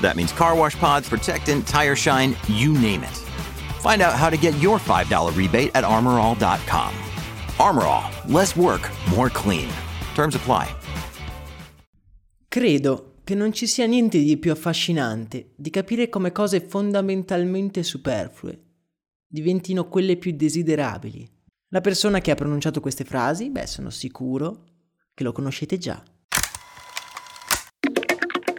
That means car wash pods, protectant, tire shine, you name it. Find out how to get your $5 rebate at armorall.com. Armorall, less work, more clean. Terms apply. Credo che non ci sia niente di più affascinante di capire come cose fondamentalmente superflue diventino quelle più desiderabili. La persona che ha pronunciato queste frasi, beh, sono sicuro che lo conoscete già.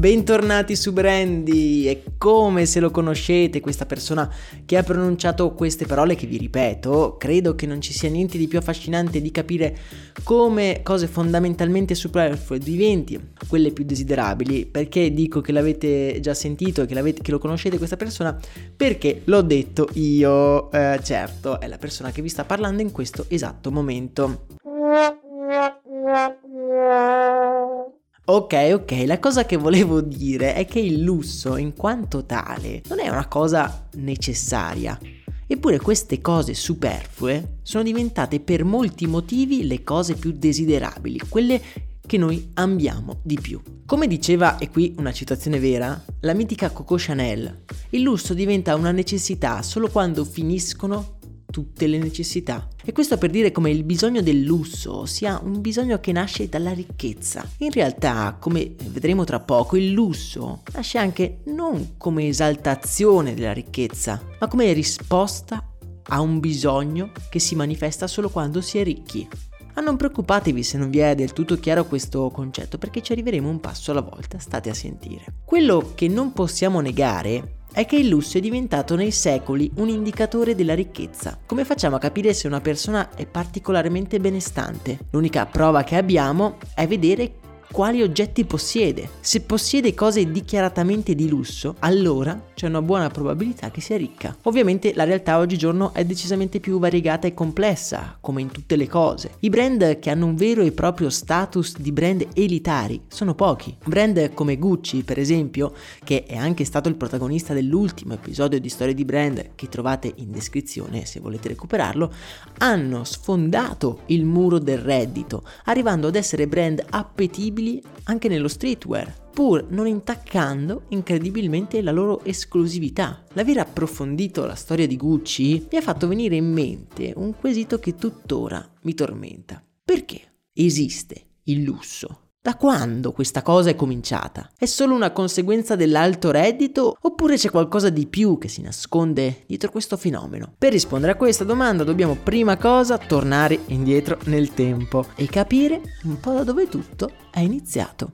Bentornati su Brandy, è come se lo conoscete questa persona che ha pronunciato queste parole che vi ripeto, credo che non ci sia niente di più affascinante di capire come cose fondamentalmente superflue diventi quelle più desiderabili, perché dico che l'avete già sentito e che, che, lo conoscete questa persona, perché l'ho detto io, eh, certo, è la persona che vi sta parlando in questo esatto momento. Ok, ok, la cosa che volevo dire è che il lusso in quanto tale non è una cosa necessaria. Eppure queste cose superflue sono diventate per molti motivi le cose più desiderabili, quelle che noi amiamo di più. Come diceva, e qui una citazione vera, la mitica Coco Chanel, il lusso diventa una necessità solo quando finiscono tutte le necessità. E questo per dire come il bisogno del lusso sia un bisogno che nasce dalla ricchezza. In realtà, come vedremo tra poco, il lusso nasce anche non come esaltazione della ricchezza, ma come risposta a un bisogno che si manifesta solo quando si è ricchi. Ma non preoccupatevi se non vi è del tutto chiaro questo concetto, perché ci arriveremo un passo alla volta, state a sentire. Quello che non possiamo negare è che il lusso è diventato nei secoli un indicatore della ricchezza. Come facciamo a capire se una persona è particolarmente benestante? L'unica prova che abbiamo è vedere quali oggetti possiede. Se possiede cose dichiaratamente di lusso, allora c'è una buona probabilità che sia ricca. Ovviamente la realtà oggigiorno è decisamente più variegata e complessa, come in tutte le cose. I brand che hanno un vero e proprio status di brand elitari sono pochi. Brand come Gucci, per esempio, che è anche stato il protagonista dell'ultimo episodio di Storie di Brand che trovate in descrizione se volete recuperarlo, hanno sfondato il muro del reddito, arrivando ad essere brand appetibili disponibili anche nello streetwear, pur non intaccando incredibilmente la loro esclusività. L'aver approfondito la storia di Gucci mi ha fatto venire in mente un quesito che tuttora mi tormenta. Perché esiste il lusso? Da quando questa cosa è cominciata? È solo una conseguenza dell'alto reddito oppure c'è qualcosa di più che si nasconde dietro questo fenomeno? Per rispondere a questa domanda dobbiamo prima cosa tornare indietro nel tempo e capire un po' da dove tutto è iniziato.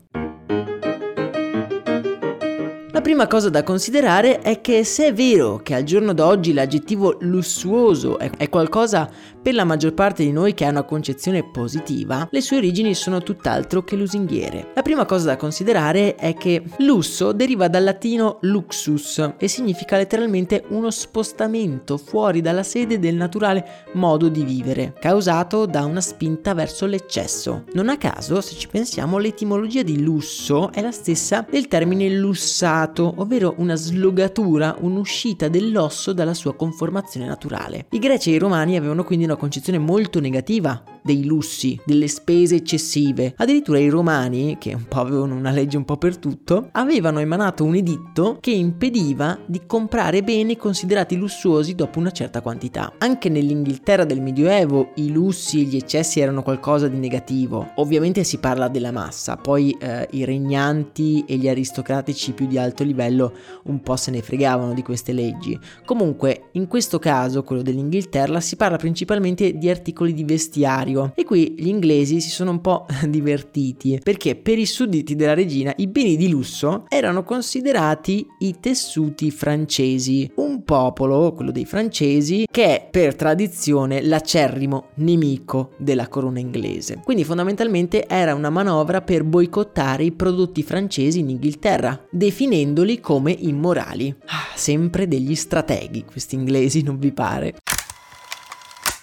La prima cosa da considerare è che se è vero che al giorno d'oggi l'aggettivo lussuoso è qualcosa per la maggior parte di noi che ha una concezione positiva, le sue origini sono tutt'altro che lusinghiere. La prima cosa da considerare è che lusso deriva dal latino luxus e significa letteralmente uno spostamento fuori dalla sede del naturale modo di vivere, causato da una spinta verso l'eccesso. Non a caso, se ci pensiamo, l'etimologia di lusso è la stessa del termine lussato, ovvero una slogatura, un'uscita dell'osso dalla sua conformazione naturale. I greci e i romani avevano quindi una concezione molto negativa dei lussi, delle spese eccessive. Addirittura i romani, che un po' avevano una legge un po' per tutto, avevano emanato un editto che impediva di comprare beni considerati lussuosi dopo una certa quantità. Anche nell'Inghilterra del Medioevo i lussi e gli eccessi erano qualcosa di negativo. Ovviamente si parla della massa, poi eh, i regnanti e gli aristocratici più di alto livello un po' se ne fregavano di queste leggi. Comunque, in questo caso, quello dell'Inghilterra, si parla principalmente di articoli di vestiario. E qui gli inglesi si sono un po' divertiti perché per i sudditi della regina i beni di lusso erano considerati i tessuti francesi, un popolo, quello dei francesi, che è per tradizione l'acerrimo nemico della corona inglese. Quindi fondamentalmente era una manovra per boicottare i prodotti francesi in Inghilterra, definendoli come immorali. Ah, sempre degli strateghi questi inglesi, non vi pare?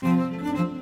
Música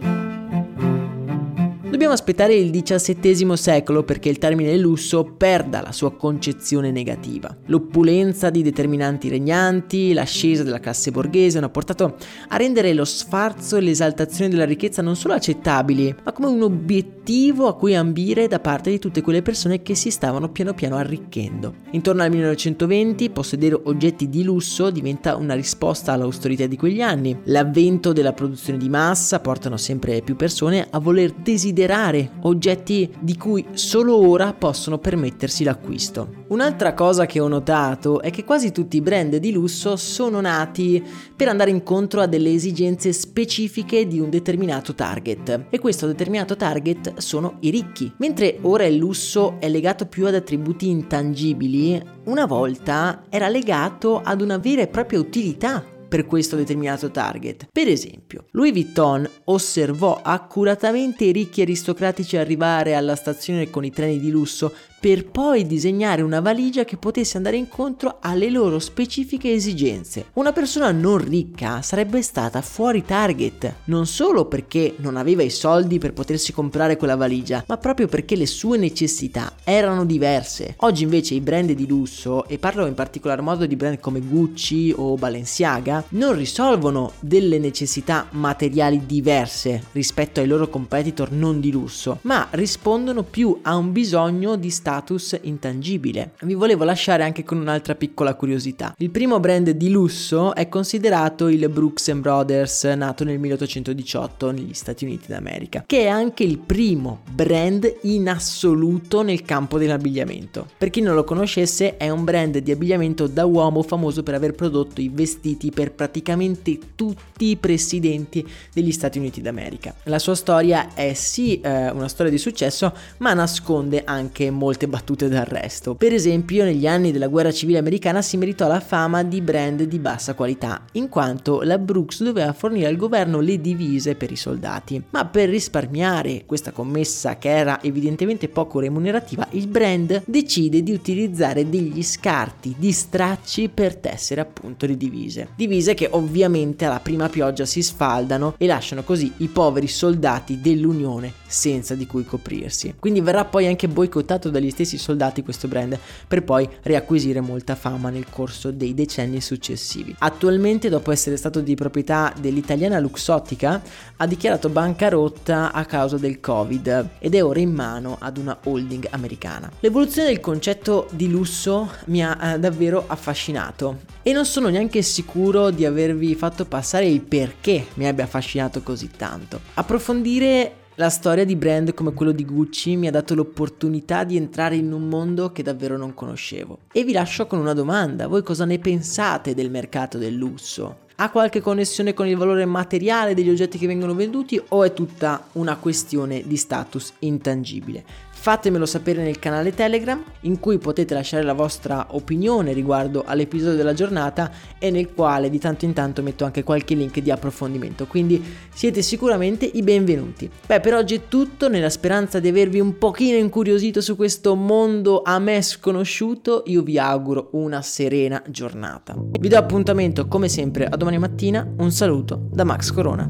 Dobbiamo aspettare il XVII secolo perché il termine lusso perda la sua concezione negativa. L'oppulenza di determinanti regnanti, l'ascesa della classe borghese hanno portato a rendere lo sfarzo e l'esaltazione della ricchezza non solo accettabili, ma come un obiettivo a cui ambire da parte di tutte quelle persone che si stavano piano piano arricchendo. Intorno al 1920 possedere oggetti di lusso diventa una risposta all'austerità di quegli anni. L'avvento della produzione di massa portano sempre più persone a voler desiderare rare, oggetti di cui solo ora possono permettersi l'acquisto. Un'altra cosa che ho notato è che quasi tutti i brand di lusso sono nati per andare incontro a delle esigenze specifiche di un determinato target e questo determinato target sono i ricchi. Mentre ora il lusso è legato più ad attributi intangibili, una volta era legato ad una vera e propria utilità per questo determinato target. Per esempio, Louis Vuitton osservò accuratamente i ricchi aristocratici arrivare alla stazione con i treni di lusso per poi disegnare una valigia che potesse andare incontro alle loro specifiche esigenze. Una persona non ricca sarebbe stata fuori target, non solo perché non aveva i soldi per potersi comprare quella valigia, ma proprio perché le sue necessità erano diverse. Oggi invece i brand di lusso, e parlo in particolar modo di brand come Gucci o Balenciaga, non risolvono delle necessità materiali diverse rispetto ai loro competitor non di lusso, ma rispondono più a un bisogno di stare status intangibile. Vi volevo lasciare anche con un'altra piccola curiosità. Il primo brand di lusso è considerato il Brooks Brothers, nato nel 1818 negli Stati Uniti d'America, che è anche il primo brand in assoluto nel campo dell'abbigliamento. Per chi non lo conoscesse, è un brand di abbigliamento da uomo famoso per aver prodotto i vestiti per praticamente tutti i presidenti degli Stati Uniti d'America. La sua storia è sì eh, una storia di successo, ma nasconde anche molte molte battute d'arresto. Per esempio, negli anni della guerra civile americana si meritò la fama di brand di bassa qualità, in quanto la Brooks doveva fornire al governo le divise per i soldati. Ma per risparmiare questa commessa che era evidentemente poco remunerativa, il brand decide di utilizzare degli scarti di stracci per tessere appunto le divise. Divise che ovviamente alla prima pioggia si sfaldano e lasciano così i poveri soldati dell'Unione senza di cui coprirsi. Quindi verrà poi anche boicottato dagli stessi soldati questo brand per poi riacquisire molta fama nel corso dei decenni successivi. Attualmente, dopo essere stato di proprietà dell'italiana Luxottica, ha dichiarato bancarotta a causa del Covid ed è ora in mano ad una holding americana. L'evoluzione del concetto di lusso mi ha eh, davvero affascinato e non sono neanche sicuro di avervi fatto passare il perché mi abbia affascinato così tanto. Approfondire la storia di brand come quello di Gucci mi ha dato l'opportunità di entrare in un mondo che davvero non conoscevo. E vi lascio con una domanda, voi cosa ne pensate del mercato del lusso? Ha qualche connessione con il valore materiale degli oggetti che vengono venduti o è tutta una questione di status intangibile? Fatemelo sapere nel canale Telegram in cui potete lasciare la vostra opinione riguardo all'episodio della giornata e nel quale di tanto in tanto metto anche qualche link di approfondimento, quindi siete sicuramente i benvenuti. Beh, per oggi è tutto, nella speranza di avervi un pochino incuriosito su questo mondo a me sconosciuto, io vi auguro una serena giornata. Vi do appuntamento come sempre a domani mattina, un saluto da Max Corona.